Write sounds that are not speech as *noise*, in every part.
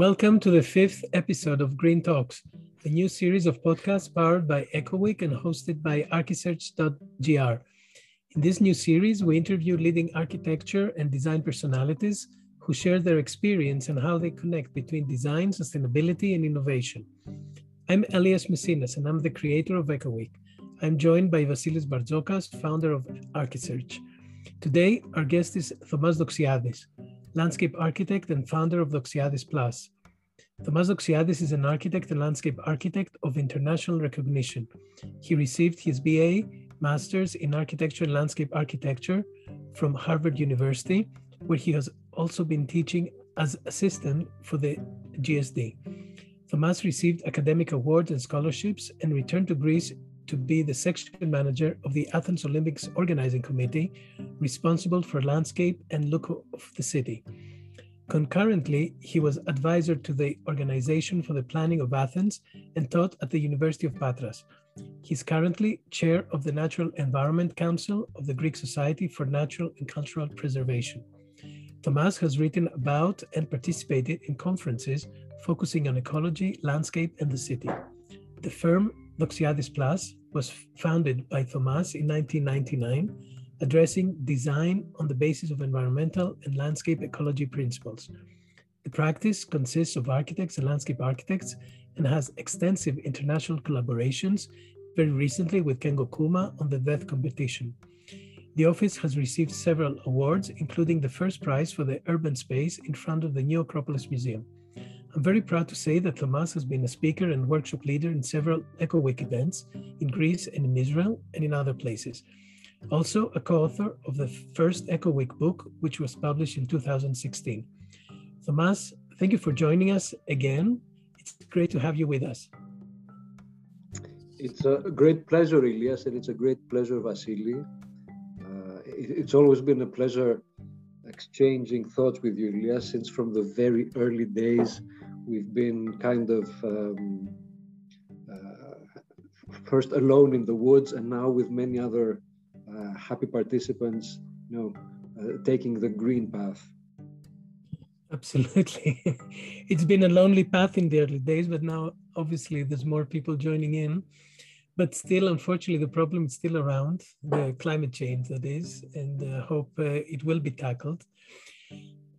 Welcome to the fifth episode of Green Talks, a new series of podcasts powered by EcoWeek and hosted by Archisearch.gr. In this new series, we interview leading architecture and design personalities who share their experience and how they connect between design, sustainability, and innovation. I'm Elias Messinas, and I'm the creator of EcoWeek. I'm joined by Vasilis Barzokas, founder of Archisearch. Today, our guest is Thomas Doxiadis, landscape architect and founder of Doxiadis Plus. Thomas Doxiadis is an architect and landscape architect of international recognition. He received his BA, Masters in Architecture and Landscape Architecture from Harvard University, where he has also been teaching as assistant for the GSD. Thomas received academic awards and scholarships and returned to Greece to be the section manager of the Athens Olympics Organizing Committee, responsible for landscape and look of the city. Concurrently, he was advisor to the Organization for the Planning of Athens and taught at the University of Patras. He's currently chair of the Natural Environment Council of the Greek Society for Natural and Cultural Preservation. Thomas has written about and participated in conferences focusing on ecology, landscape, and the city. The firm Doxiadis Plus was founded by Thomas in 1999, addressing design on the basis of environmental and landscape ecology principles. The practice consists of architects and landscape architects and has extensive international collaborations, very recently with Kengo Kuma on the Death competition. The office has received several awards, including the first prize for the urban space in front of the New Acropolis Museum. I'm very proud to say that Thomas has been a speaker and workshop leader in several EcoWeek events in Greece and in Israel and in other places. Also, a co author of the first EcoWeek book, which was published in 2016. Thomas, thank you for joining us again. It's great to have you with us. It's a great pleasure, Elias, and it's a great pleasure, Vasily. Uh, it's always been a pleasure exchanging thoughts with you, Elias, since from the very early days we've been kind of um, uh, first alone in the woods and now with many other happy participants, you know, uh, taking the green path. Absolutely. *laughs* it's been a lonely path in the early days, but now obviously there's more people joining in. But still, unfortunately, the problem is still around the climate change, that is, and uh, hope uh, it will be tackled.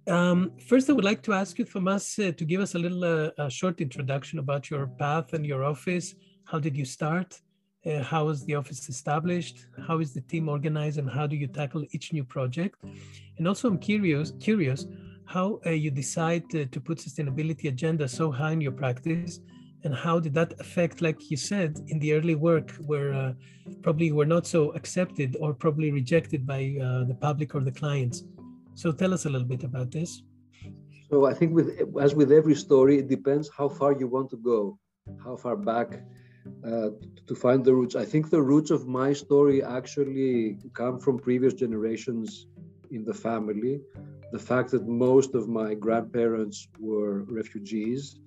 Um, first, I would like to ask you, Thomas, uh, to give us a little uh, a short introduction about your path and your office. How did you start? Uh, how was the office established? How is the team organized, and how do you tackle each new project? And also, I'm curious, curious how uh, you decide to put sustainability agenda so high in your practice, and how did that affect, like you said, in the early work, where uh, probably were not so accepted or probably rejected by uh, the public or the clients. So tell us a little bit about this. So I think with as with every story, it depends how far you want to go, how far back uh, to find the roots. I think the roots of my story actually come from previous generations in the family. The fact that most of my grandparents were refugees,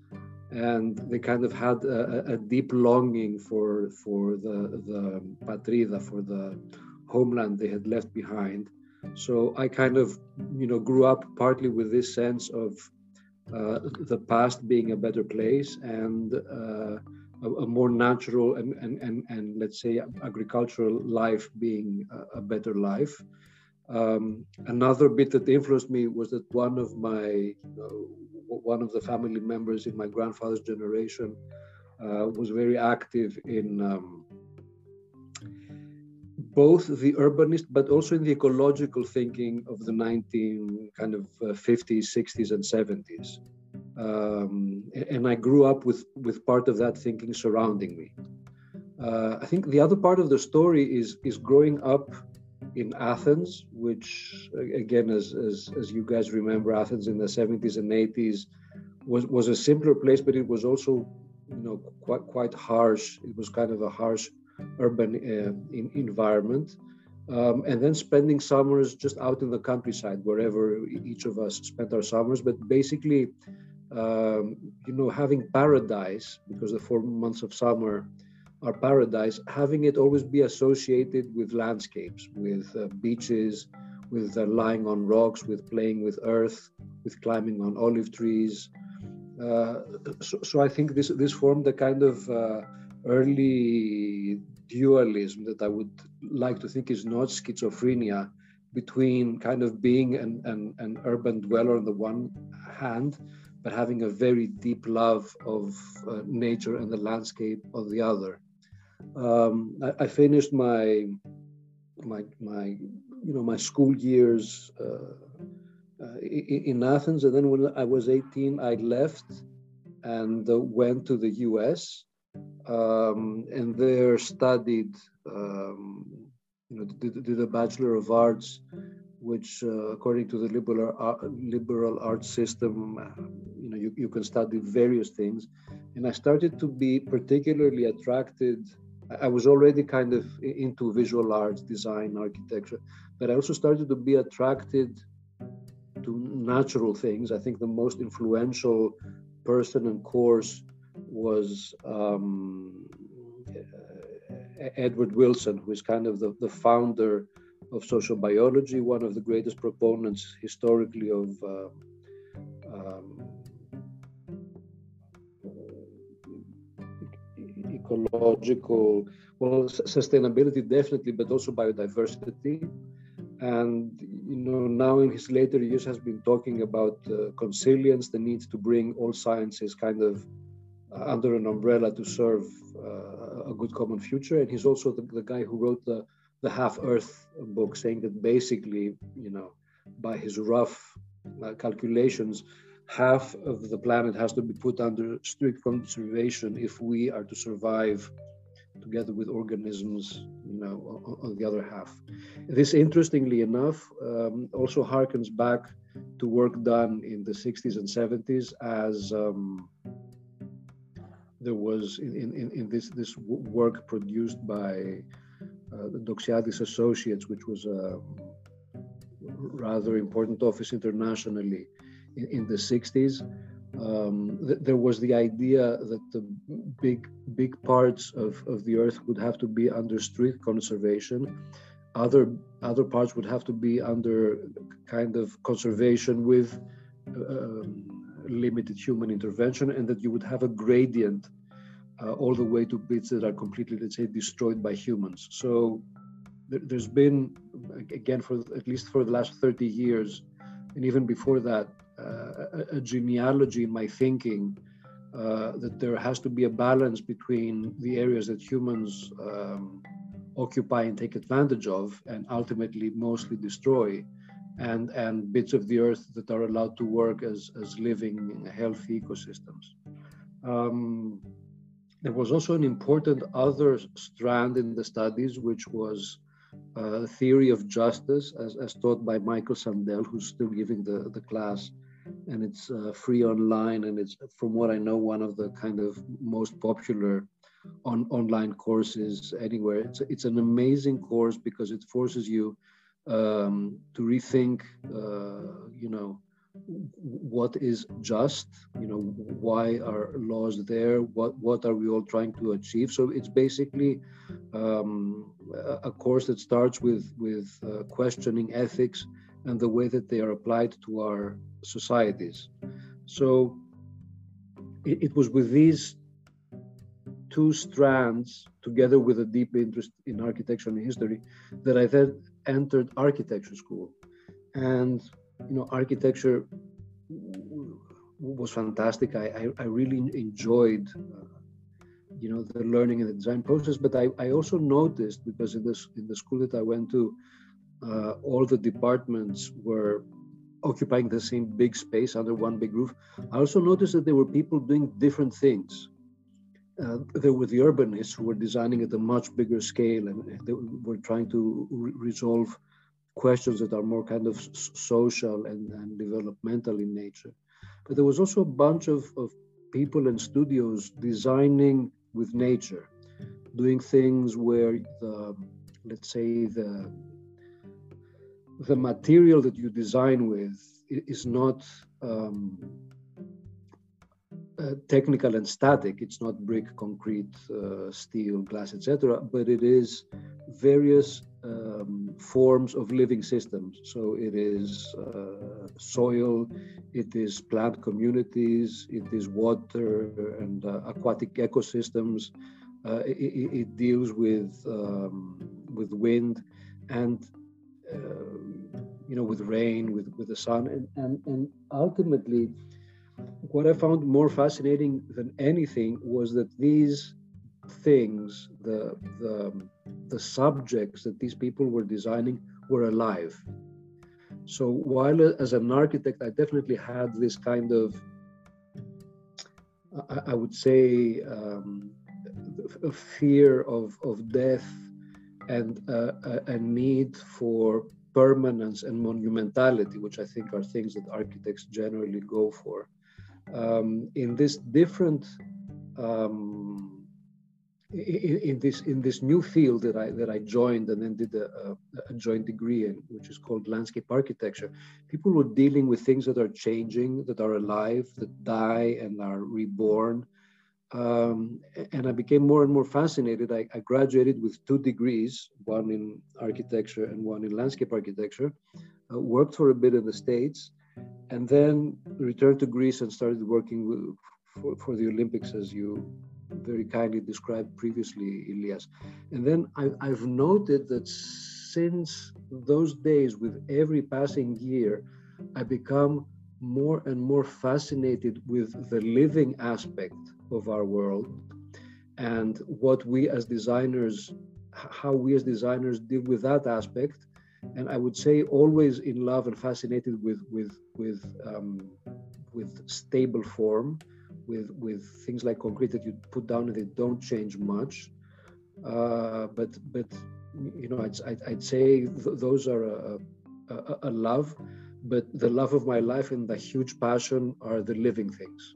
and they kind of had a, a deep longing for for the the patrida, for the homeland they had left behind so I kind of, you know, grew up partly with this sense of uh, the past being a better place and uh, a, a, more natural and, and, and, and, let's say agricultural life being a, a better life. Um, another bit that influenced me was that one of my, know, one of the family members in my grandfather's generation uh, was very active in um, both the urbanist but also in the ecological thinking of the 19 kind of uh, 50s 60s and 70s um, and i grew up with with part of that thinking surrounding me uh, i think the other part of the story is is growing up in athens which again as, as as you guys remember athens in the 70s and 80s was was a simpler place but it was also you know quite quite harsh it was kind of a harsh urban uh, in environment. Um, and then spending summers just out in the countryside, wherever each of us spent our summers. But basically, um, you know, having paradise, because the four months of summer are paradise, having it always be associated with landscapes, with uh, beaches, with uh, lying on rocks, with playing with earth, with climbing on olive trees, Uh, so, so, I think this this formed a kind of uh, early dualism that I would like to think is not schizophrenia between kind of being an, an, an urban dweller on the one hand, but having a very deep love of uh, nature and the landscape of the other. Um, I, I, finished my my my you know my school years uh, uh, in Athens, and then when I was 18, I left and uh, went to the U.S. Um, and there studied, um, you know, did, did, a Bachelor of Arts, which, uh, according to the liberal uh, liberal arts system, uh, you know, you, you can study various things. And I started to be particularly attracted. I was already kind of into visual arts, design, architecture, but I also started to be attracted to natural things. I think the most influential person and course was um, Edward Wilson, who is kind of the, the founder of sociobiology, one of the greatest proponents historically of uh, um, ecological, well, sustainability definitely, but also biodiversity. And you know, now in his later years has been talking about uh, consilience, the need to bring all sciences kind of uh, under an umbrella to serve uh, a good common future. And he's also the, the guy who wrote the the Half Earth book, saying that basically, you know, by his rough uh, calculations, half of the planet has to be put under strict conservation if we are to survive together with organisms, you know, on, on the other half. This, interestingly enough, um, also harkens back to work done in the 60s and 70s as um, there was in, in, in this, this work produced by uh, the Doxiadis Associates, which was a rather important office internationally in, in the 60s um, th- there was the idea that the big big parts of, of the earth would have to be under strict conservation. Other other parts would have to be under kind of conservation with um, limited human intervention and that you would have a gradient uh, all the way to bits that are completely let's say destroyed by humans. So there's been again for at least for the last 30 years and even before that uh, a, genealogy in my thinking uh, that there has to be a balance between the areas that humans um, occupy and take advantage of and ultimately mostly destroy and and bits of the earth that are allowed to work as as living healthy ecosystems. Um, there was also an important other strand in the studies which was uh, theory of justice as, as taught by michael sandel who's still giving the, the class. And it's uh, free online and it's from what i know one of the kind of most popular on online courses anywhere. It's, it's an amazing course because it forces you um, to rethink uh, you know what is just you know why are laws there what what are we all trying to achieve so it's basically um, a course that starts with with uh, questioning ethics and the way that they are applied to our societies. So it, it was with these two strands, together with a deep interest in architecture and history, that I then entered architecture school. And you know, architecture was fantastic. I, I, I really enjoyed, uh, you know, the learning and the design process. But I, I also noticed because in this in the school that I went to, uh, all the departments were occupying the same big space under one big roof. I also noticed that there were people doing different things. Uh, there were the urbanists who were designing at a much bigger scale and they were trying to re resolve questions that are more kind of social and, and, developmental in nature. But there was also a bunch of, of people and studios designing with nature, doing things where the, let's say, the the material that you design with is not um, uh, technical and static. It's not brick, concrete, uh, steel, glass, etc. But it is various um, forms of living systems. So it is uh, soil, it is plant communities, it is water and uh, aquatic ecosystems. Uh, it, it, deals with um, with wind and uh, you know with rain, with with the sun, and and, and ultimately, what I found more fascinating than anything was that these things, the the the subjects that these people were designing were alive. So while as an architect, I definitely had this kind of, I, I would say, um, a fear of, of death and a, a, need for permanence and monumentality, which I think are things that architects generally go for. Um, in this different um, in, in, this in this new field that I that I joined and then did a, a, joint degree in, which is called landscape architecture. People were dealing with things that are changing, that are alive, that die and are reborn. Um, and I became more and more fascinated. I, I, graduated with two degrees, one in architecture and one in landscape architecture. Uh, worked for a bit in the States, and then returned to Greece and started working with, for, for the Olympics, as you very kindly described previously, Ilias. And then I, I've noted that since those days, with every passing year, I become more and more fascinated with the living aspect of our world and what we as designers, how we as designers deal with that aspect. And I would say always in love and fascinated with with with um, with stable form with with things like concrete that you put down and they don't change much. Uh, but but you know, I'd I'd, I'd say th- those are a, a, a love, but the love of my life and the huge passion are the living things.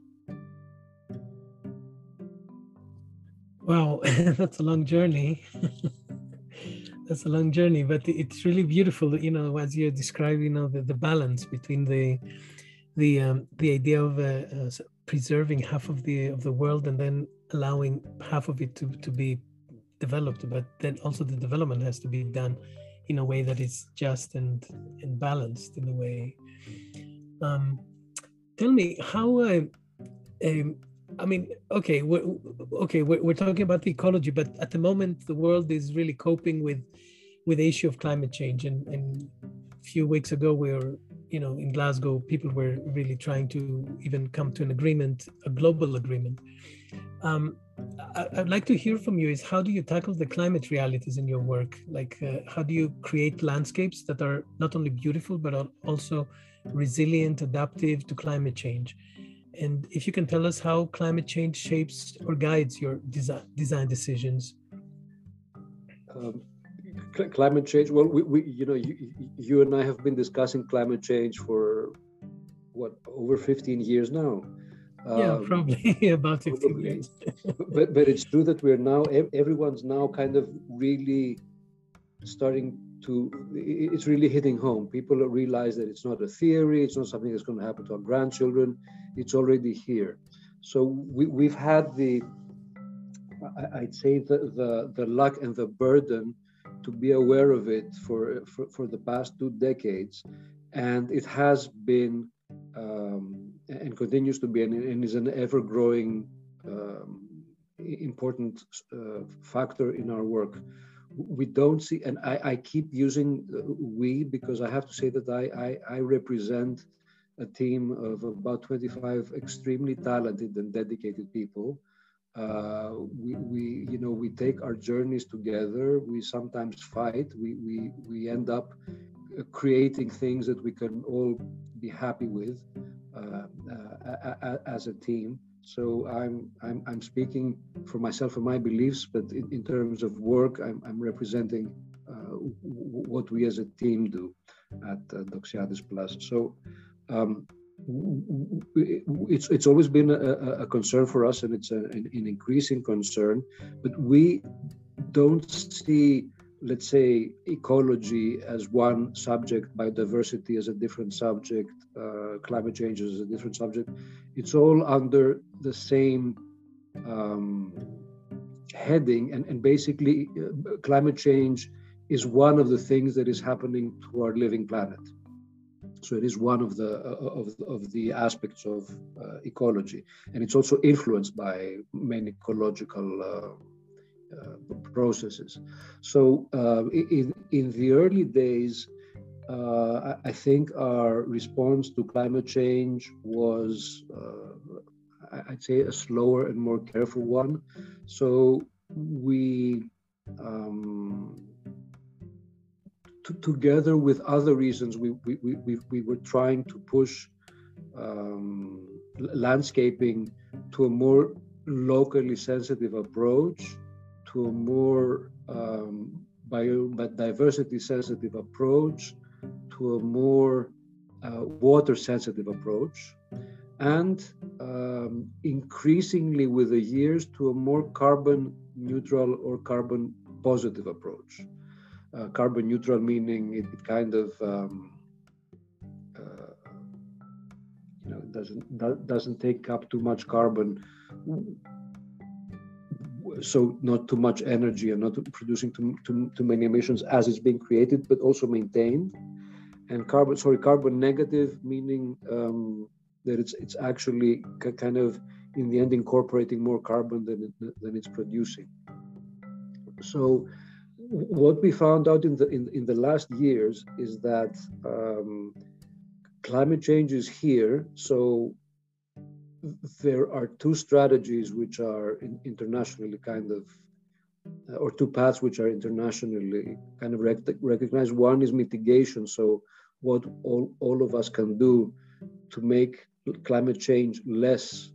Wow, *laughs* that's a long journey. *laughs* that's a long journey, but it's really beautiful. You know, as you're describing, you know, the, the balance between the the um, the idea of uh, preserving half of the of the world and then allowing half of it to to be developed but then also the development has to be done in a way that is just and and balanced in a way um tell me how uh, um, I mean, okay, we're, okay, we're, we're talking about the ecology, but at the moment, the world is really coping with with the issue of climate change. And, and a few weeks ago, we were you know, in Glasgow, people were really trying to even come to an agreement, a global agreement. Um, I, would like to hear from you is how do you tackle the climate realities in your work? Like, uh, how do you create landscapes that are not only beautiful, but are also resilient, adaptive to climate change? And if you can tell us how climate change shapes or guides your design, design decisions. Um, climate change. Well, we, we you know, you, you and I have been discussing climate change for what over 15 years now. Yeah, um, probably *laughs* about 15 years. *laughs* but but it's true that we're now everyone's now kind of really starting to it's really hitting home people realize that it's not a theory it's not something that's going to happen to our grandchildren it's already here so we, we've had the i'd say the, the the luck and the burden to be aware of it for, for, for the past two decades. And it has been um, and continues to be and, and is an ever growing um, important uh, factor in our work. We don't see, and I, I keep using we because I have to say that I, I, I represent a team of about 25 extremely talented and dedicated people uh, we, we, you know, we take our journeys together. We sometimes fight. We, we, we end up uh, creating things that we can all be happy with uh, uh, as a team. So I'm, I'm, I'm speaking for myself and my beliefs, but in, in terms of work, I'm, I'm representing uh, what we as a team do at uh, Doxiadis Plus. So um, it's it's always been a, a, concern for us, and it's a, an, an, increasing concern. But we don't see, let's say, ecology as one subject, biodiversity as a different subject, uh, climate change as a different subject. It's all under the same um, heading, and, and basically, uh, climate change is one of the things that is happening to our living planet. So it is one of the of, of the aspects of uh, ecology, and it's also influenced by many ecological uh, uh, processes. So uh, in in the early days, uh, I think our response to climate change was, uh, I'd say, a slower and more careful one. So we um, together with other reasons, we, we, we, we were trying to push um, landscaping to a more locally sensitive approach, to a more um, biodiversity sensitive approach, to a more uh, water sensitive approach, and um, increasingly with the years to a more carbon neutral or carbon positive approach uh, carbon neutral meaning it, it kind of um, uh, you know doesn't doesn't take up too much carbon. So not too much energy and not producing too, too, too many emissions as it's being created but also maintained. And carbon sorry carbon negative meaning um, that it's it's actually kind of in the end incorporating more carbon than it, than it's producing. So what we found out in the in, in the last years is that um, climate change is here. So there are two strategies which are internationally kind of, uh, or two paths which are internationally kind of rec- recognized. One is mitigation. So what all, all of us can do to make climate change less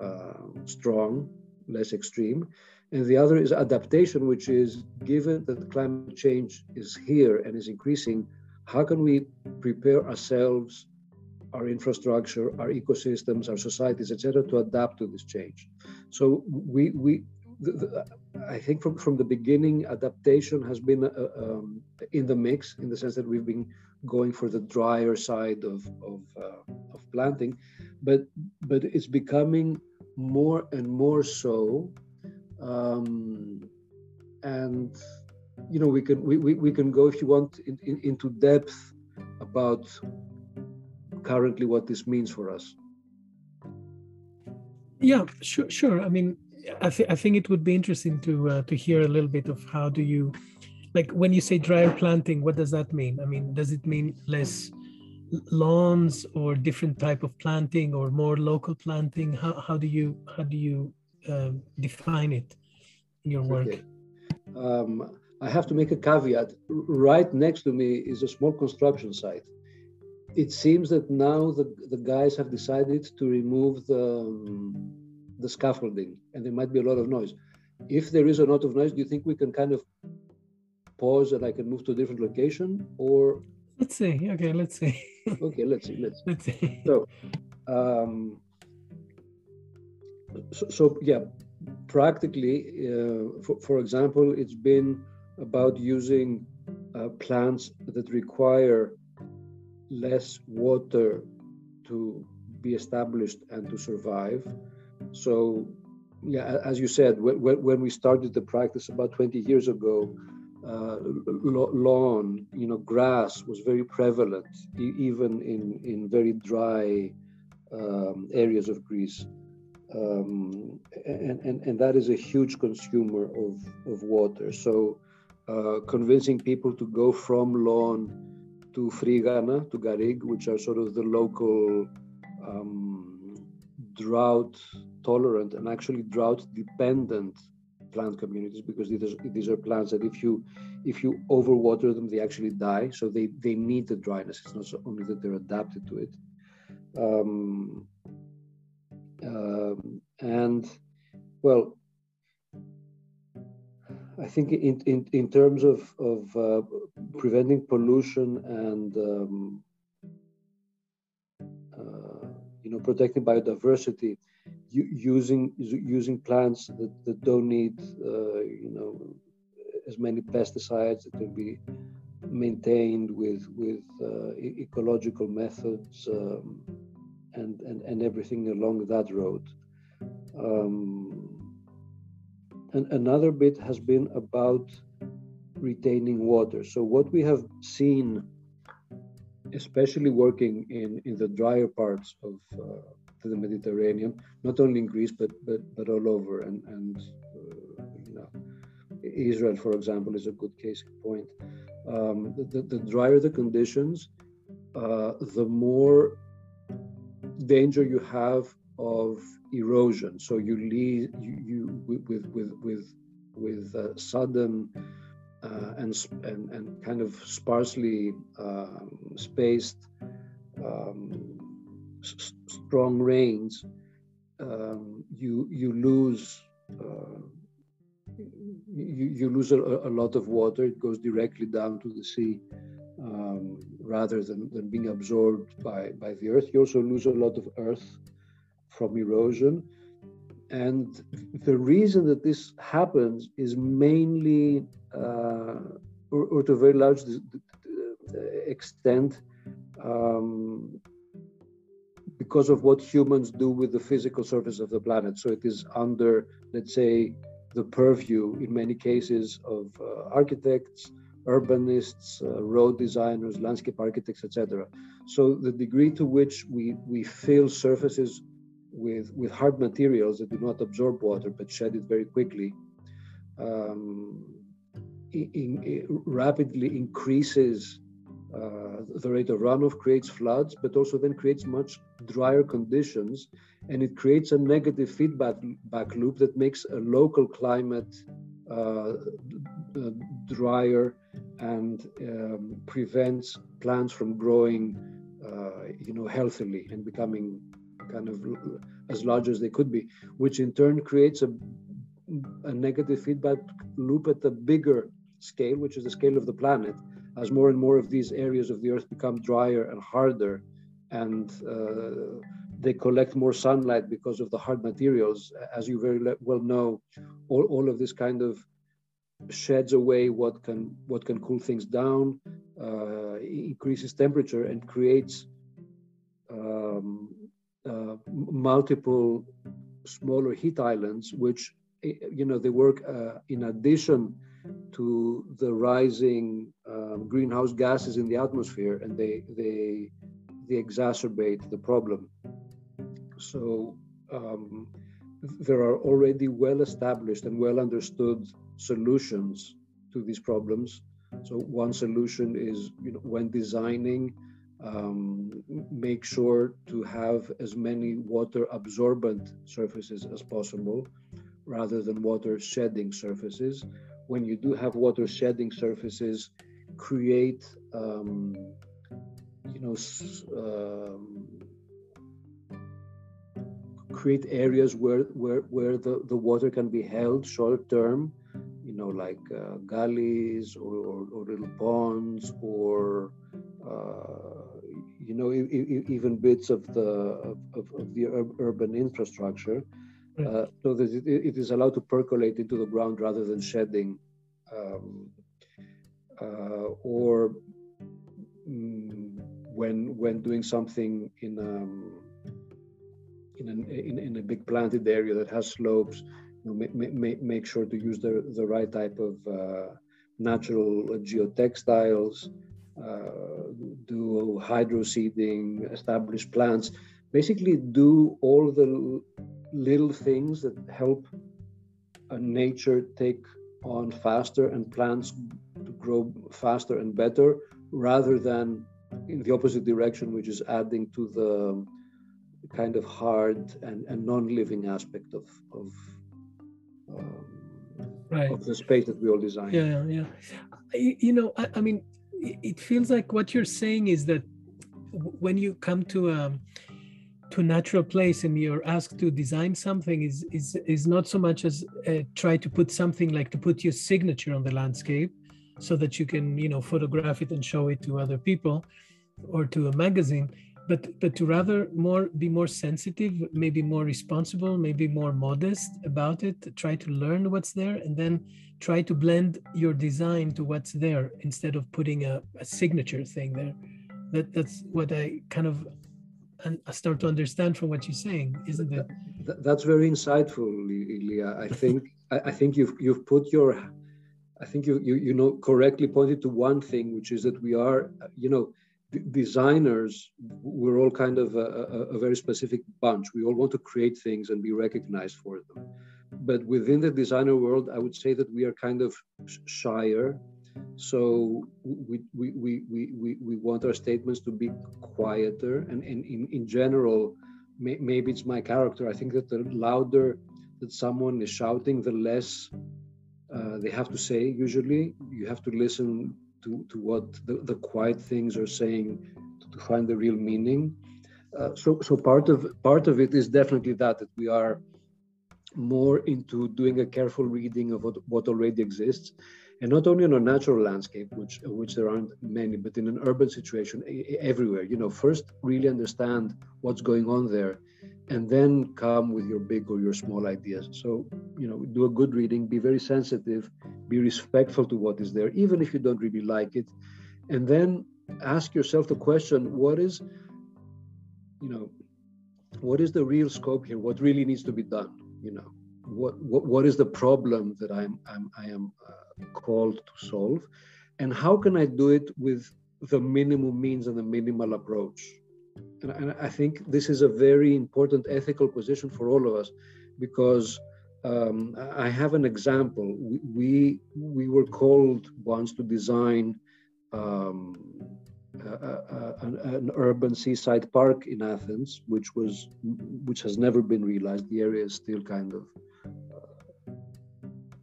uh, strong, less extreme and the other is adaptation, which is given that climate change is here and is increasing, how can we prepare ourselves, our infrastructure, our ecosystems, our societies, etc., to adapt to this change? So we we the, the, I think from, from the beginning, adaptation has been uh, um, in the mix in the sense that we've been going for the drier side of of, uh, of planting, but but it's becoming more and more so um, and you know we can we, we, we can go if you want in, in, into depth about currently what this means for us. Yeah sure sure. I mean i, th- I think it would be interesting to uh, to hear a little bit of how do you like when you say drier planting what does that mean? I mean does it mean less lawns or different type of planting or more local planting? How, how do you how do you um, define it in your work? Okay. Um, I have to make a caveat. Right next to me is a small construction site. It seems that now the, the guys have decided to remove the, um, the scaffolding, and there might be a lot of noise. If there is a lot of noise, do you think we can kind of pause and I can move to a different location, or? Let's see. Okay, let's see. okay, let's see. Let's. *laughs* Let's see. So, um, so, so yeah, practically, uh, for, for, example, it's been about using uh, plants that require less water to be established and to survive. So, yeah, as you said, when, when we started the practice about 20 years ago, uh, lawn, you know, grass was very prevalent, even in, in very dry um, areas of Greece um, and, and, and that is a huge consumer of, of water. So uh, convincing people to go from lawn to phrygana, to garrigue, which are sort of the local um, drought tolerant and actually drought dependent plant communities because these are, these are plants that if you if you overwater them they actually die. So they they need the dryness. It's not only that they're adapted to it. Um, um, and well, I think in, in, in terms of, of uh, preventing pollution and um, uh, you know protecting biodiversity, using using plants that, that don't need uh, you know as many pesticides that can be maintained with with uh, ecological methods. Um, and, and, and everything along that road. Um, and another bit has been about retaining water. So what we have seen, especially working in, in the drier parts of uh, the Mediterranean, not only in Greece but but, but all over, and and uh, you know, Israel, for example, is a good case in point. Um, the, the, drier the conditions, uh, the more danger you have of erosion. So you lead you, you with with with with uh, sudden uh, and, and and kind of sparsely um, spaced um, s- strong rains, um, you you lose. Uh, you, you lose a, a, lot of water. It goes directly down to the sea um, rather than, than being absorbed by, by the earth. You also lose a lot of earth from erosion. And the reason that this happens is mainly, uh, or, or, to a very large extent, um, because of what humans do with the physical surface of the planet. So it is under, let's say, the purview in many cases of uh, architects, urbanists, uh, road designers, landscape architects, etc. So the degree to which we, we fill surfaces with, with hard materials that do not absorb water but shed it very quickly um, in, in, rapidly increases uh, the rate of runoff, creates floods, but also then creates much drier conditions. And it creates a negative feedback back loop that makes a local climate uh, drier and um, prevents plants from growing, uh, you know, healthily and becoming kind of as large as they could be, which in turn creates a, a negative feedback loop at the bigger scale, which is the scale of the planet, as more and more of these areas of the earth become drier and harder, and uh, they collect more sunlight because of the hard materials. As you very well know, all, all of this kind of sheds away what can what can cool things down, uh, increases temperature, and creates um, uh, multiple smaller heat islands, which you know they work uh, in addition to the rising um, greenhouse gases in the atmosphere, and they they they exacerbate the problem. So um, there are already well established and well understood solutions to these problems. So one solution is you know when designing um, make sure to have as many water absorbent surfaces as possible rather than water shedding surfaces. When you do have water shedding surfaces, create um, you know um, create areas where where where the, the water can be held short term know like uh, gullies or, or, or, little ponds or uh, you know, even bits of the of, of the urban infrastructure, uh, so that it, it is allowed to percolate into the ground rather than shedding, um, uh, or mm, when when doing something in um, in, an, in, in a big planted area that has slopes, make, sure to use the the right type of uh, natural geotextiles uh, do hydro seeding, establish plants, basically do all the little things that help nature take on faster and plants to grow faster and better rather than in the opposite direction, which is adding to the kind of hard and, and non-living aspect of of, um, right. of the space that we all design. Yeah, yeah. You know, I, I mean, it feels like what you're saying is that when you come to a to a natural place and you're asked to design something is is is not so much as uh, try to put something like to put your signature on the landscape so that you can you know photograph it and show it to other people or to a magazine but but to rather more be more sensitive maybe more responsible maybe more modest about it try to learn what's there and then try to blend your design to what's there instead of putting a, a signature thing there that that's what i kind of I start to understand from what you're saying isn't it that's very insightful Ilya. i think I think you've you've put your I think you, you you know correctly pointed to one thing, which is that we are, you know, designers. We're all kind of a, a, a very specific bunch. We all want to create things and be recognized for them. But within the designer world, I would say that we are kind of shyer. So we, we, we, we, we, want our statements to be quieter. And, and in, in general, may, maybe it's my character. I think that the louder that someone is shouting, the less uh, they have to say. Usually, you have to listen to, to what the, the quiet things are saying to, to find the real meaning. Uh, so, so part of part of it is definitely that that we are more into doing a careful reading of what, what already exists, and not only in a natural landscape, which which there aren't many, but in an urban situation everywhere. You know, first really understand what's going on there, and then come with your big or your small ideas. So, you know, do a good reading, be very sensitive, be respectful to what is there, even if you don't really like it. And then ask yourself the question what is, you know, what is the real scope here? What really needs to be done? You know, what what, what is the problem that I'm, I'm I am uh, called to solve, and how can I do it with the minimum means and the minimal approach? And, and I think this is a very important ethical position for all of us because um, I have an example. We, we, we were called once to design um, a, a, an, an, urban seaside park in Athens, which was which has never been realized. The area is still kind of uh,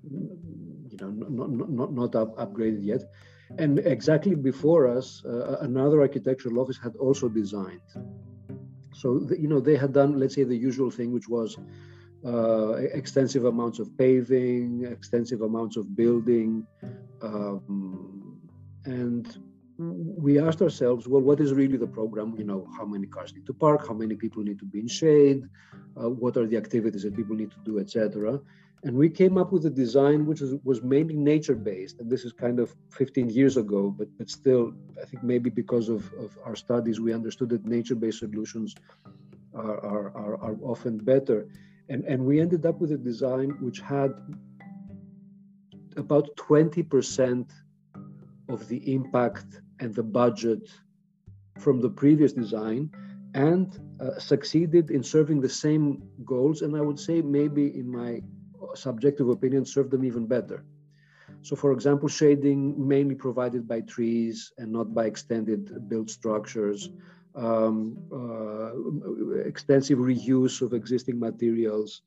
you know not not not, not up, upgraded yet. And exactly before us, uh, another architectural office had also designed. So, the, you know, they had done, let's say, the usual thing, which was uh, extensive amounts of paving, extensive amounts of building. Um, and we asked ourselves, well, what is really the program? You know, how many cars need to park, how many people need to be in shade, uh, what are the activities that people need to do, etc. And we came up with a design which was, was mainly nature based. And this is kind of 15 years ago, but, but still, I think maybe because of, of our studies, we understood that nature based solutions are, are, are, are often better. And, and we ended up with a design which had about 20% of the impact and the budget from the previous design and uh, succeeded in serving the same goals. And I would say maybe in my subjective opinion serve them even better. So, for example, shading mainly provided by trees and not by extended built structures, um, uh, extensive reuse of existing materials,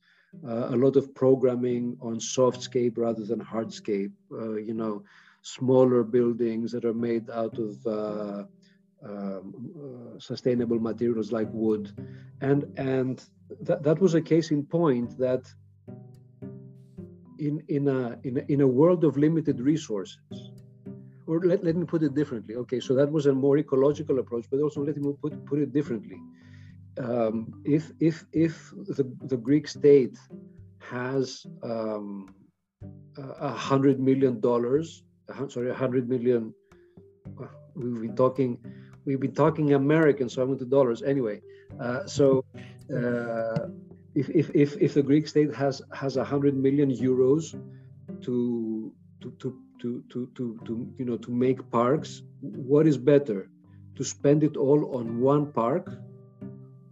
uh, a lot of programming on softscape rather than hardscape, uh, you know, smaller buildings that are made out of uh, um, uh, sustainable materials like wood. And, and that, that was a case in point that in, in, a, in, a, in a world of limited resources, or let, let me put it differently. Okay, so that was a more ecological approach, but also let me put, put it differently. Um, if, if, if the, the Greek state has um, a hundred million dollars, sorry, a hundred million, we've been talking, we've been talking American, so I went to dollars anyway. Uh, so uh, if, if, if, if the Greek state has has 100 million euros to to, to to to to to you know to make parks, what is better, to spend it all on one park,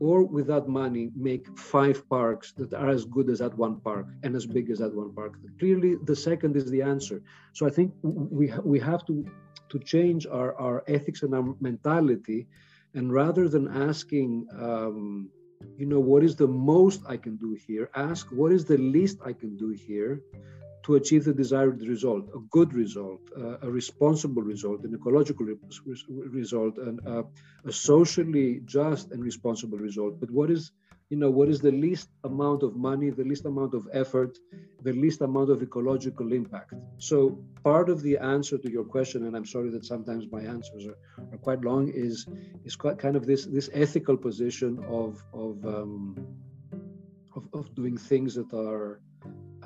or with that money make five parks that are as good as that one park and as big as that one park? Clearly, the second is the answer. So I think we we have to to change our our ethics and our mentality, and rather than asking. Um, you know, what is the most I can do here? Ask what is the least I can do here to achieve the desired result, a good result, uh, a responsible result, an ecological re result, and uh, a socially just and responsible result. But what is you know, what is the least amount of money, the least amount of effort, the least amount of ecological impact. So part of the answer to your question, and I'm sorry that sometimes my answers are, are quite long, is is quite kind of this this ethical position of of um, of, of doing things that are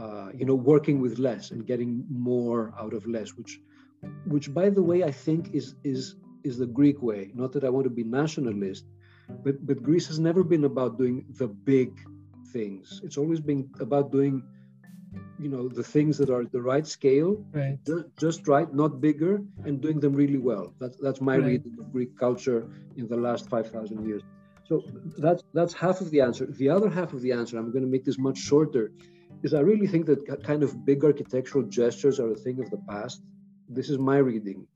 uh, you know working with less and getting more out of less, which which by the way I think is is is the Greek way. Not that I want to be nationalist, but, but Greece has never been about doing the big things. It's always been about doing you know the things that are the right scale right. just, right not bigger and doing them really well. That's that's my right. reading of greek culture in the last 5000 years. So that's that's half of the answer. The other half of the answer i'm going to make this much shorter is i really think that kind of big architectural gestures are a thing of the past. This is my reading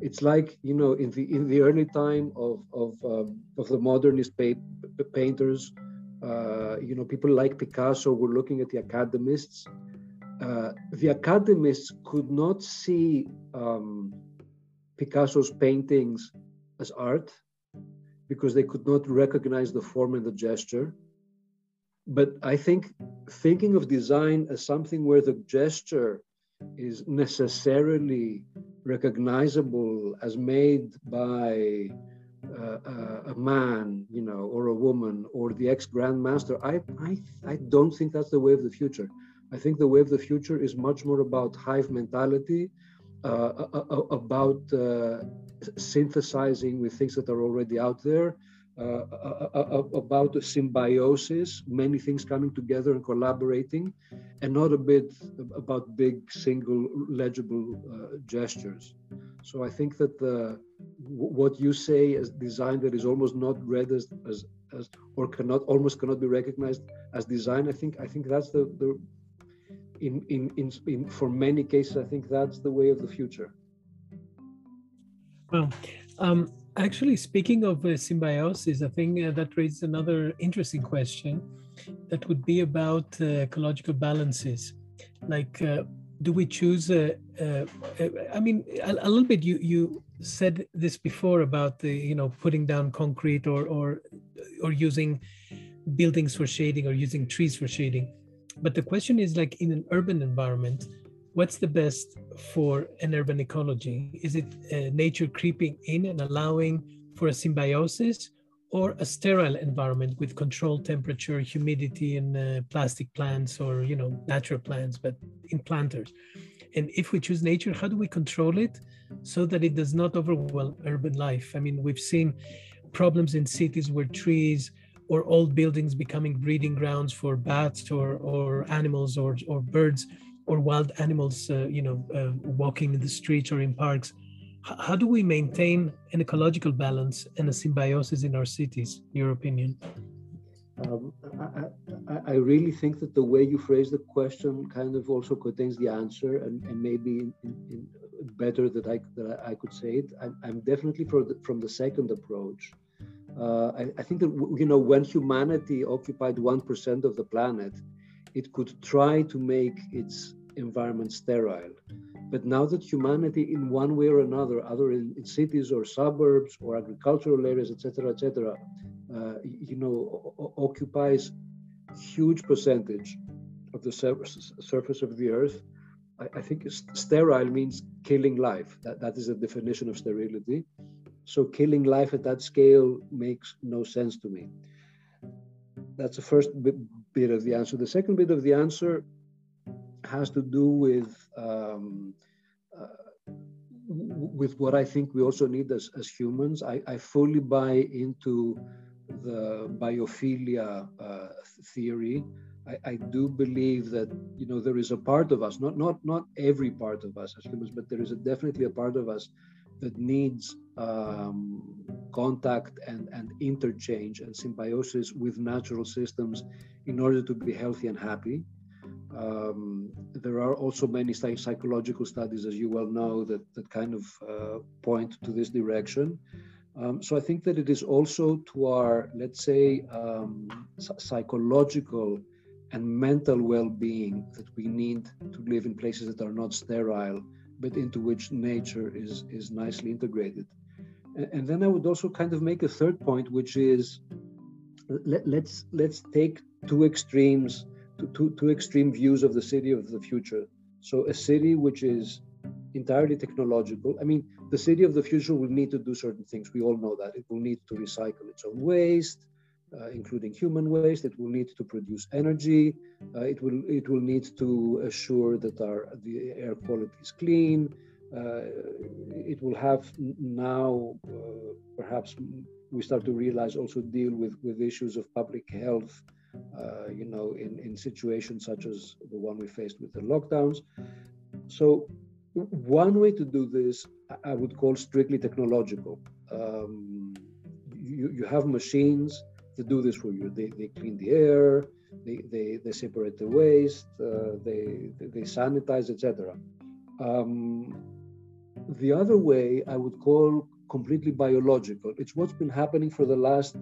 it's like you know in the in the early time of of um, of the modernist pa- painters uh, you know people like picasso were looking at the academists uh, the academists could not see um, Picasso's paintings as art because they could not recognize the form and the gesture. But I think thinking of design as something where the gesture is necessarily recognizable as made by uh, uh a man, you know, or a woman, or the ex-grandmaster, I, I, I don't think that's the way of the future. I think the way of the future is much more about hive mentality, uh about uh, synthesizing with things that are already out there, uh, uh, about the symbiosis, many things coming together and collaborating, and not a bit about big single legible gestures. So I think that the, what you say as design that is almost not read as, as, as or cannot almost cannot be recognized as design. I think I think that's the, the in, in, in, in, for many cases, I think that's the way of the future. Well, um, actually, speaking of uh, symbiosis, I think uh, that raises another interesting question that would be about uh, ecological balances. Like, uh, do we choose? Uh, uh, I mean, a, a, little bit. You you said this before about the you know putting down concrete or or or using buildings for shading or using trees for shading but the question is like in an urban environment what's the best for an urban ecology is it uh, nature creeping in and allowing for a symbiosis or a sterile environment with controlled temperature humidity and uh, plastic plants or you know natural plants but in planters? And if we choose nature how do we control it so that it does not overwhelm urban life? I mean we've seen problems in cities where trees or old buildings becoming breeding grounds for bats or, or animals or, or birds or wild animals, uh, you know, uh, walking in the streets or in parks. H- how do we maintain an ecological balance and a symbiosis in our cities, in your opinion? Um, I, I, I, really think that the way you phrase the question kind of also contains the answer, and, and maybe in, in better that I that I could say it. I'm, I'm definitely the, from the second approach, uh, I, I, think that you know when humanity occupied one percent of the planet, it could try to make its environment sterile. But now that humanity, in one way or another, either in, in cities or suburbs or agricultural areas, etc., etc., uh, you know, occupies huge percentage of the surface, surface of the earth. I, I think sterile means killing life. That, that is the definition of sterility. So killing life at that scale makes no sense to me. That's the first bit of the answer. The second bit of the answer has to do with um, uh, with what I think we also need as, as humans. I, I fully buy into the biophilia uh, theory. I, I, do believe that you know there is a part of us, not not not every part of us as humans, but there is a, definitely a part of us that needs um, contact and, and interchange and symbiosis with natural systems in order to be healthy and happy. Um, there are also many psychological studies, as you well know, that, that kind of uh, point to this direction. Um, so I think that it is also to our, let's say, um, psychological and mental well-being that we need to live in places that are not sterile but into which nature is, is nicely integrated. And, and then I would also kind of make a third point, which is let, let's let's take two extremes, two, two extreme views of the city of the future. So a city which is entirely technological. I mean, the city of the future will need to do certain things. We all know that. It will need to recycle its own waste including human waste. It will need to produce energy. Uh, it will it will need to assure that our the air quality is clean. Uh, it will have now perhaps we start to realize also deal with with issues of public health uh, you know, in, in situations such as the one we faced with the lockdowns. So one way to do this, I would call strictly technological. Um, you, you have machines do this for you. They, they clean the air, they, they, they separate the waste, uh, they, they sanitize, etc. Um, the other way I would call completely biological. It's what's been happening for the last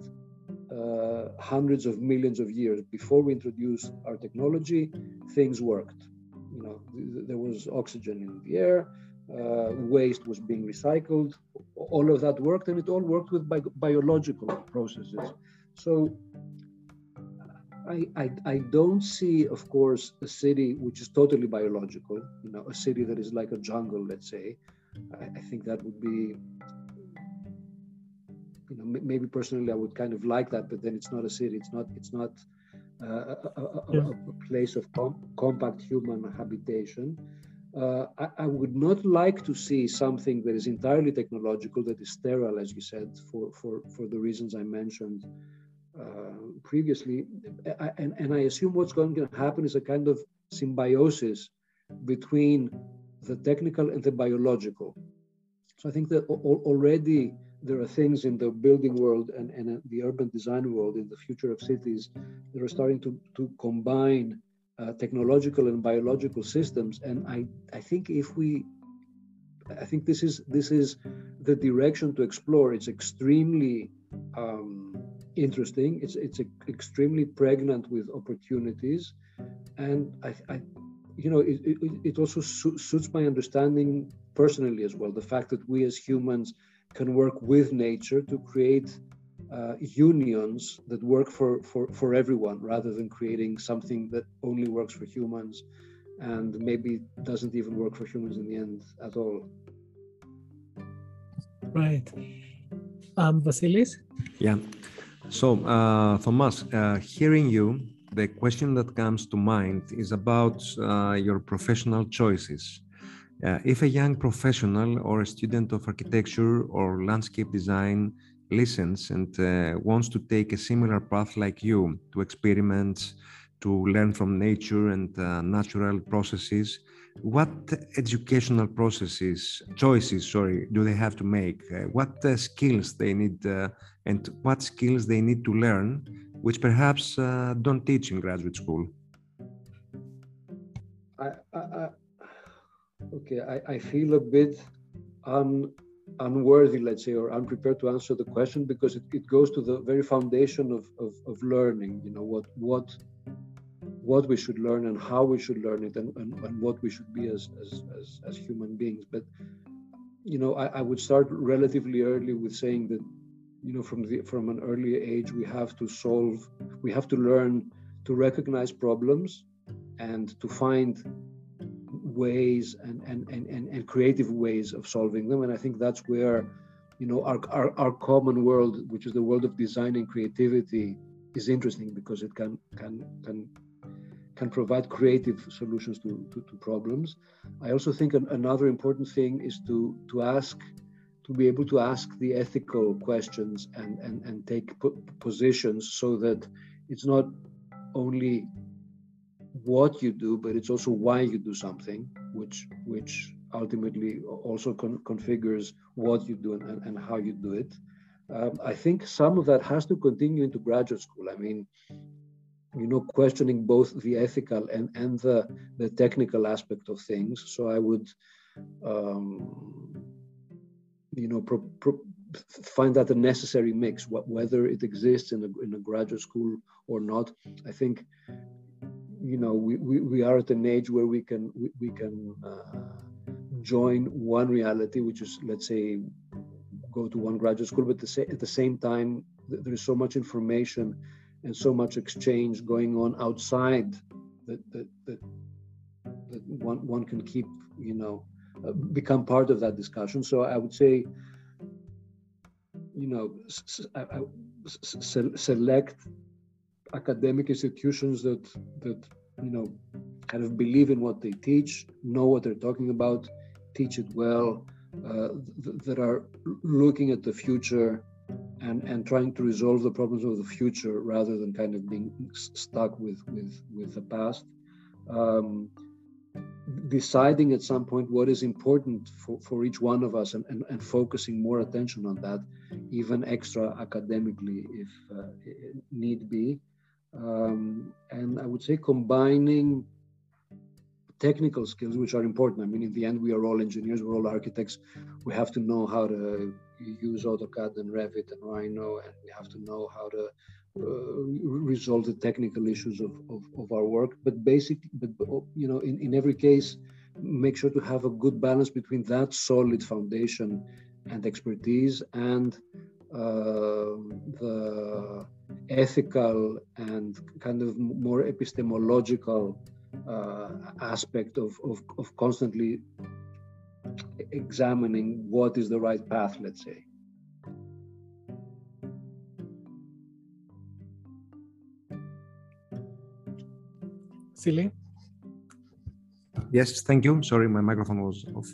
uh, hundreds of millions of years. Before we introduced our technology, things worked. You know, th- there was oxygen in the air, uh, waste was being recycled. All of that worked, and it all worked with bi- biological processes. So I, I, I, don't see, of course, a city which is totally biological, you know, a city that is like a jungle, let's say. I, I think that would be, you know, maybe personally I would kind of like that, but then it's not a city. It's not, it's not uh, a, a, yeah. a, place of com compact human habitation. Uh, I, I, would not like to see something that is entirely technological, that is sterile, as you said, for, for, for the reasons I mentioned previously. And, and I assume what's going to happen is a kind of symbiosis between the technical and the biological. So I think that already there are things in the building world and, and the urban design world in the future of cities that are starting to, to combine uh, technological and biological systems. And I, I think if we, I think this is this is the direction to explore. It's extremely um, interesting. It's it's extremely pregnant with opportunities, and I, I you know, it, it, it also su suits my understanding personally as well. The fact that we as humans can work with nature to create uh, unions that work for, for, for everyone rather than creating something that only works for humans and maybe doesn't even work for humans in the end at all. Right. Um, Vasilis? Yeah. So, uh, Thomas, uh, hearing you, the question that comes to mind is about uh, your professional choices. Uh, if a young professional or a student of architecture or landscape design listens and uh, wants to take a similar path like you to experiment, to learn from nature and uh, natural processes, what educational processes, choices, sorry, do they have to make? Uh, what uh, skills they need uh, and what skills they need to learn, which perhaps uh, don't teach in graduate school? I, I, okay, I, I feel a bit un, unworthy, let's say, or unprepared to answer the question because it, it goes to the very foundation of, of, of learning. You know what what what we should learn and how we should learn it and, and, and what we should be as, as, as, as, human beings. But, you know, I, I would start relatively early with saying that, you know, from the from an early age, we have to solve, we have to learn to recognize problems and to find ways and, and, and, and, creative ways of solving them. And I think that's where, you know, our, our, our common world, which is the world of design and creativity, is interesting because it can can can can provide creative solutions to, to, to problems. I also think an, another important thing is to, to ask, to be able to ask the ethical questions and, and, and take positions so that it's not only what you do, but it's also why you do something, which which ultimately also con configures what you do and, and how you do it. Um, I think some of that has to continue into graduate school. I mean, you know, questioning both the ethical and, and the, the technical aspect of things. So I would, um, you know, pro, pro, find that a necessary mix, whether it exists in a, in a graduate school or not. I think, you know, we, we, we are at an age where we can, we, we can uh, join one reality, which is, let's say, go to one graduate school, but the at the same time, there is so much information and so much exchange going on outside that that that, that one one can keep you know uh, become part of that discussion. So i would say you know select academic institutions that that you know kind of believe in what they teach know what they're talking about teach it well uh, th- that are looking at the future and and trying to resolve the problems of the future rather than kind of being stuck with with with the past. Um, deciding at some point what is important for, for each one of us and, and, and focusing more attention on that even extra academically if uh, need be. Um, and i would say combining technical skills which are important. I mean in the end we are all engineers we're all architects. We have to know how to use AutoCAD and Revit and Rhino, and we have to know how to uh, resolve the technical issues of, of, of, our work. But basically, but you know, in, in every case, make sure to have a good balance between that solid foundation and expertise and uh, the ethical and kind of more epistemological uh, aspect of, of, of constantly examining what is the right path, let's say. Silly? Yes, thank you. Sorry, my microphone was off.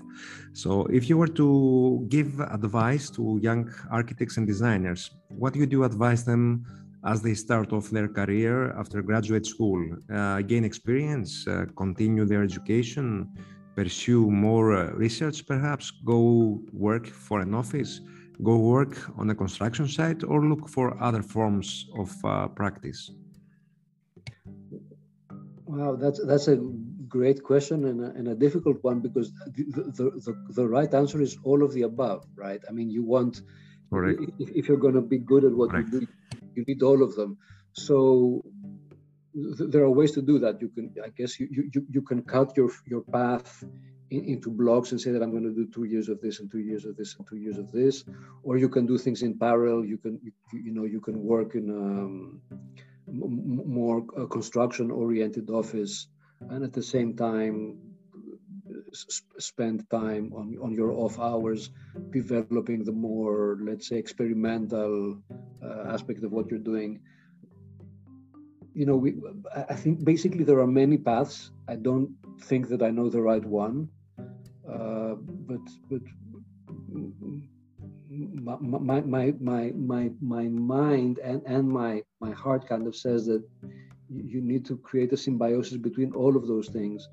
So, if you were to give advice to young architects and designers, what would you advise them as they start off their career after graduate school? Uh, gain experience, uh, continue their education, pursue more uh, research perhaps, go work for an office, go work on a construction site, or look for other forms of uh, practice? Wow, that's that's a great question and a, and a difficult one because the, the, the, the, right answer is all of the above, right? I mean, you want, Correct. if, if you're going to be good at what Correct. you do, you need all of them. So there are ways to do that. You can, I guess, you you, you can cut your your path in, into blocks and say that I'm going to do two years of this and two years of this and two years of this, or you can do things in parallel. You can you, you know you can work in um, more construction oriented office and at the same time spend time on, on your off hours developing the more let's say experimental uh, aspect of what you're doing you know, we, I think basically there are many paths. I don't think that I know the right one, uh, but but my my my my my, mind and, and my my heart kind of says that you need to create a symbiosis between all of those things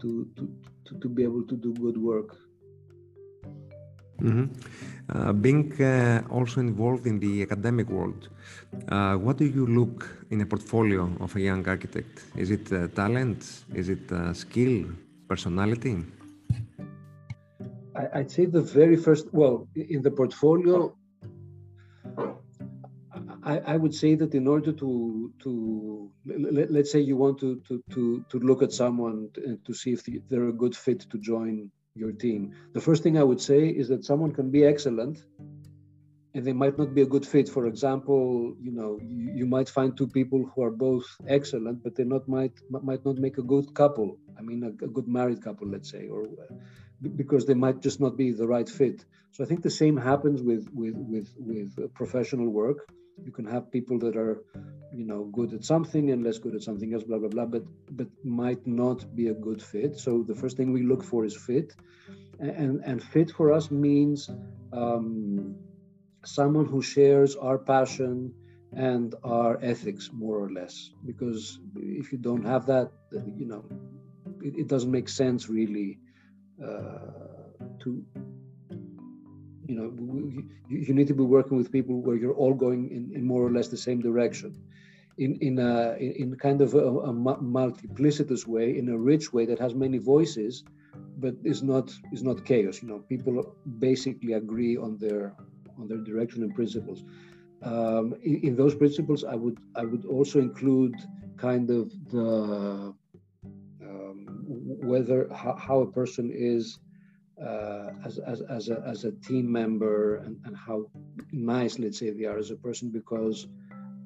to to, to, to be able to do good work. Mm-hmm. Uh, being uh, also involved in the academic world, uh, what do you look in a portfolio of a young architect? Is it uh, talent? Is it uh, skill? Personality? I, would say the very first, well, in the portfolio, I, I, would say that in order to to let, us say you want to to to to look at someone to, to see if they're a good fit to join your team. The first thing I would say is that someone can be excellent and they might not be a good fit. For example, you know, you, you, might find two people who are both excellent, but they not might might not make a good couple. I mean, a, a good married couple, let's say, or uh, because they might just not be the right fit. So I think the same happens with with with with professional work you can have people that are you know good at something and less good at something else blah blah blah but but might not be a good fit. So the first thing we look for is fit. And and fit for us means um, someone who shares our passion and our ethics more or less because if you don't have that you know it, it doesn't make sense really uh, to you know you, you, need to be working with people where you're all going in, in more or less the same direction. In in a in kind of a, a multiplicitous way in a rich way that has many voices but is not is not chaos. You know people basically agree on their on their direction and principles. Um, in, in, those principles i would i would also include kind of the um, whether how, how a person is uh, as, as, as, a, as a team member and, and how nice, let's say, they are as a person because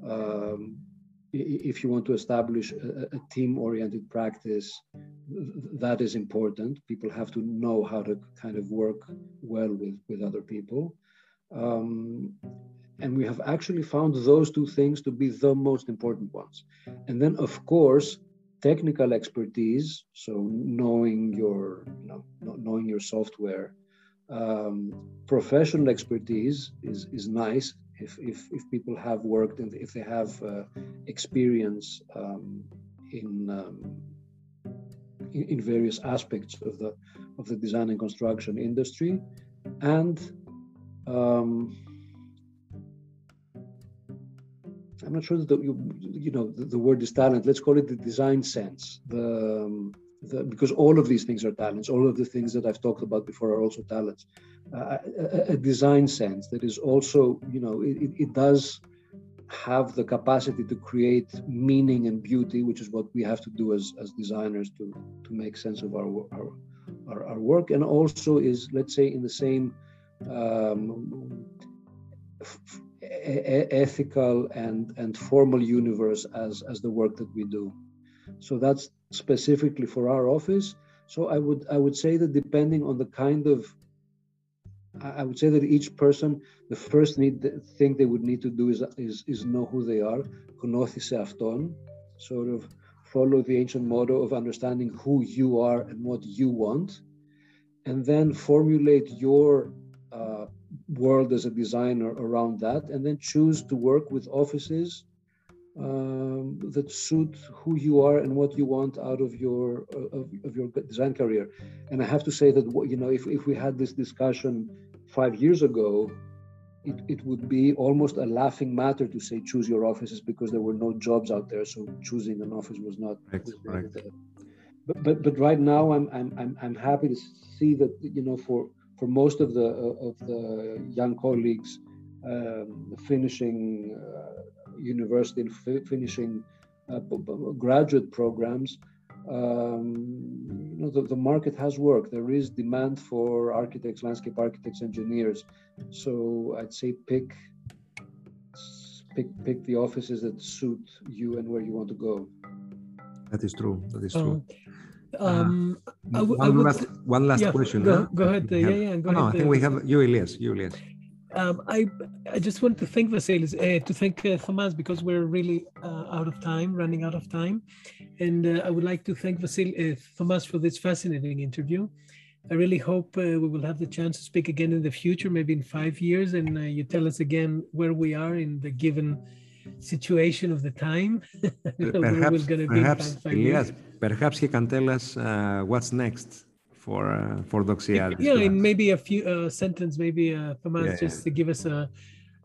um, if you want to establish a, a team oriented practice, that is important. People have to know how to kind of work well with, with other people. Um, and we have actually found those two things to be the most important ones. And then, of course, technical expertise, so knowing your, you know, knowing your software, Um, professional expertise is is nice if if, if people have worked and if they have uh, experience um, in, um, in in various aspects of the of the design and construction industry, and I'm not sure that the, you, you know the, the, word is talent. Let's call it the design sense. The, um, the, because all of these things are talents. All of the things that I've talked about before are also talents. Uh, a, a, design sense that is also, you know, it, it does have the capacity to create meaning and beauty, which is what we have to do as, as designers to to make sense of our our, our, our work, and also is let's say in the same um, ethical and, and formal universe as, as the work that we do. So that's specifically for our office. So I would I would say that depending on the kind of I would say that each person, the first need, the thing they would need to do is, is, is know who they are, gnothi seauton, sort of follow the ancient motto of understanding who you are and what you want, and then formulate your uh, world as a designer around that, and then choose to work with offices um, that suit who you are and what you want out of your of, of, your design career. And I have to say that you know if, if we had this discussion five years ago, it, it would be almost a laughing matter to say choose your offices because there were no jobs out there, so choosing an office was not. Right, right. But, but but right now I'm I'm I'm I'm happy to see that you know for for most of the uh, of the young colleagues um, finishing uh, university and finishing uh, graduate programs, um, you know, the, the market has worked. There is demand for architects, landscape architects, engineers. So I'd say pick pick pick the offices that suit you and where you want to go. That is true. That is true. Um, um, uh, one, last, one last yeah, question. Go, huh? go ahead. Yeah, yeah. Go no, ahead, I think we have you, Elias. You, Elias. Um, I I just want to thank Vasilis, uh, to thank uh, Thomas because we're really uh, out of time, running out of time, and uh, I would like to thank Vasil uh, Thomas for this fascinating interview. I really hope uh, we will have the chance to speak again in the future, maybe in five years, and you tell us again where we are in the given situation of the time. *laughs* perhaps, perhaps, Elias, perhaps he can tell us uh, what's next for uh, for Doxiadis. Yeah, in maybe a few uh, sentence, maybe uh, Thomas, yeah, just yeah. to give us a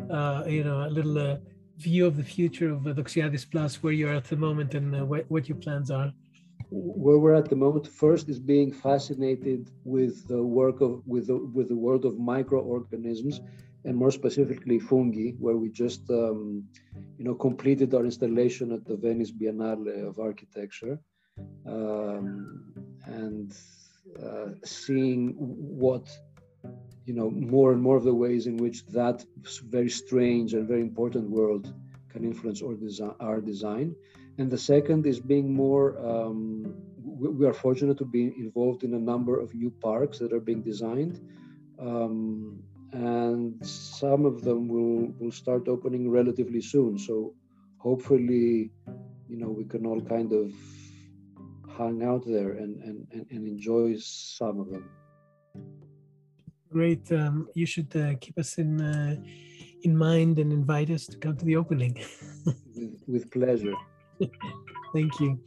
uh, you know a little uh, view of the future of uh, Doxiadis Plus, where you are at the moment, and uh, what, what your plans are. Where we're at the moment, first is being fascinated with the work of with the with the world of microorganisms and more specifically fungi, where we just um, you know completed our installation at the Venice Biennale of Architecture, um, and uh, seeing what you know more and more of the ways in which that very strange and very important world can influence our design, our design. And the second is being more. Um, we are fortunate to be involved in a number of new parks that are being designed. Um, and some of them will will start opening relatively soon. So hopefully, you know, we can all kind of hang out there and and, and enjoy some of them. Great. Um, you should uh, keep us in uh, in mind and invite us to come to the opening. *laughs* with, with pleasure. Thank you.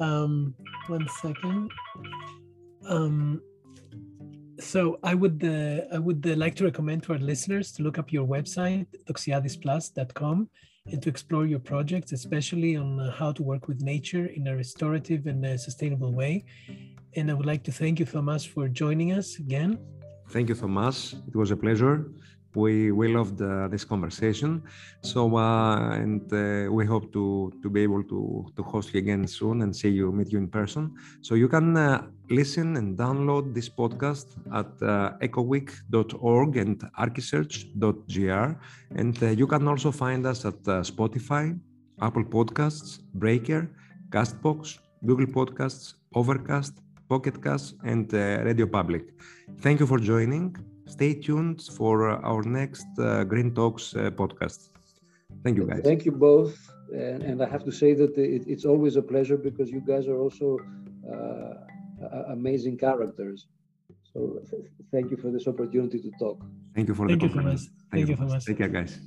Um, one second. Um, so I would uh, I would uh, like to recommend to our listeners to look up your website doxiadisplus.com and to explore your projects, especially on uh, how to work with nature in a restorative and sustainable way. And I would like to thank you, Thomas, for joining us again. Thank you, Thomas. It was a pleasure we we loved uh, this conversation. So uh, and uh, we hope to to be able to to host you again soon and see you meet you in person. So you can uh, listen and download this podcast at uh, ecoweek.org and archisearch.gr and uh, you can also find us at spotify apple podcasts breaker castbox google podcasts overcast pocket cast and radio public. Thank you for joining stay tuned for uh, our next uh, Green Talks uh, podcast. Thank you, guys. Thank you both. And, and I have to say that it, it's always a pleasure because you guys are also amazing characters. So thank you for this opportunity to talk. Thank you for Thank the you, compliment. Thomas. Thank you, Thomas. Take care, guys.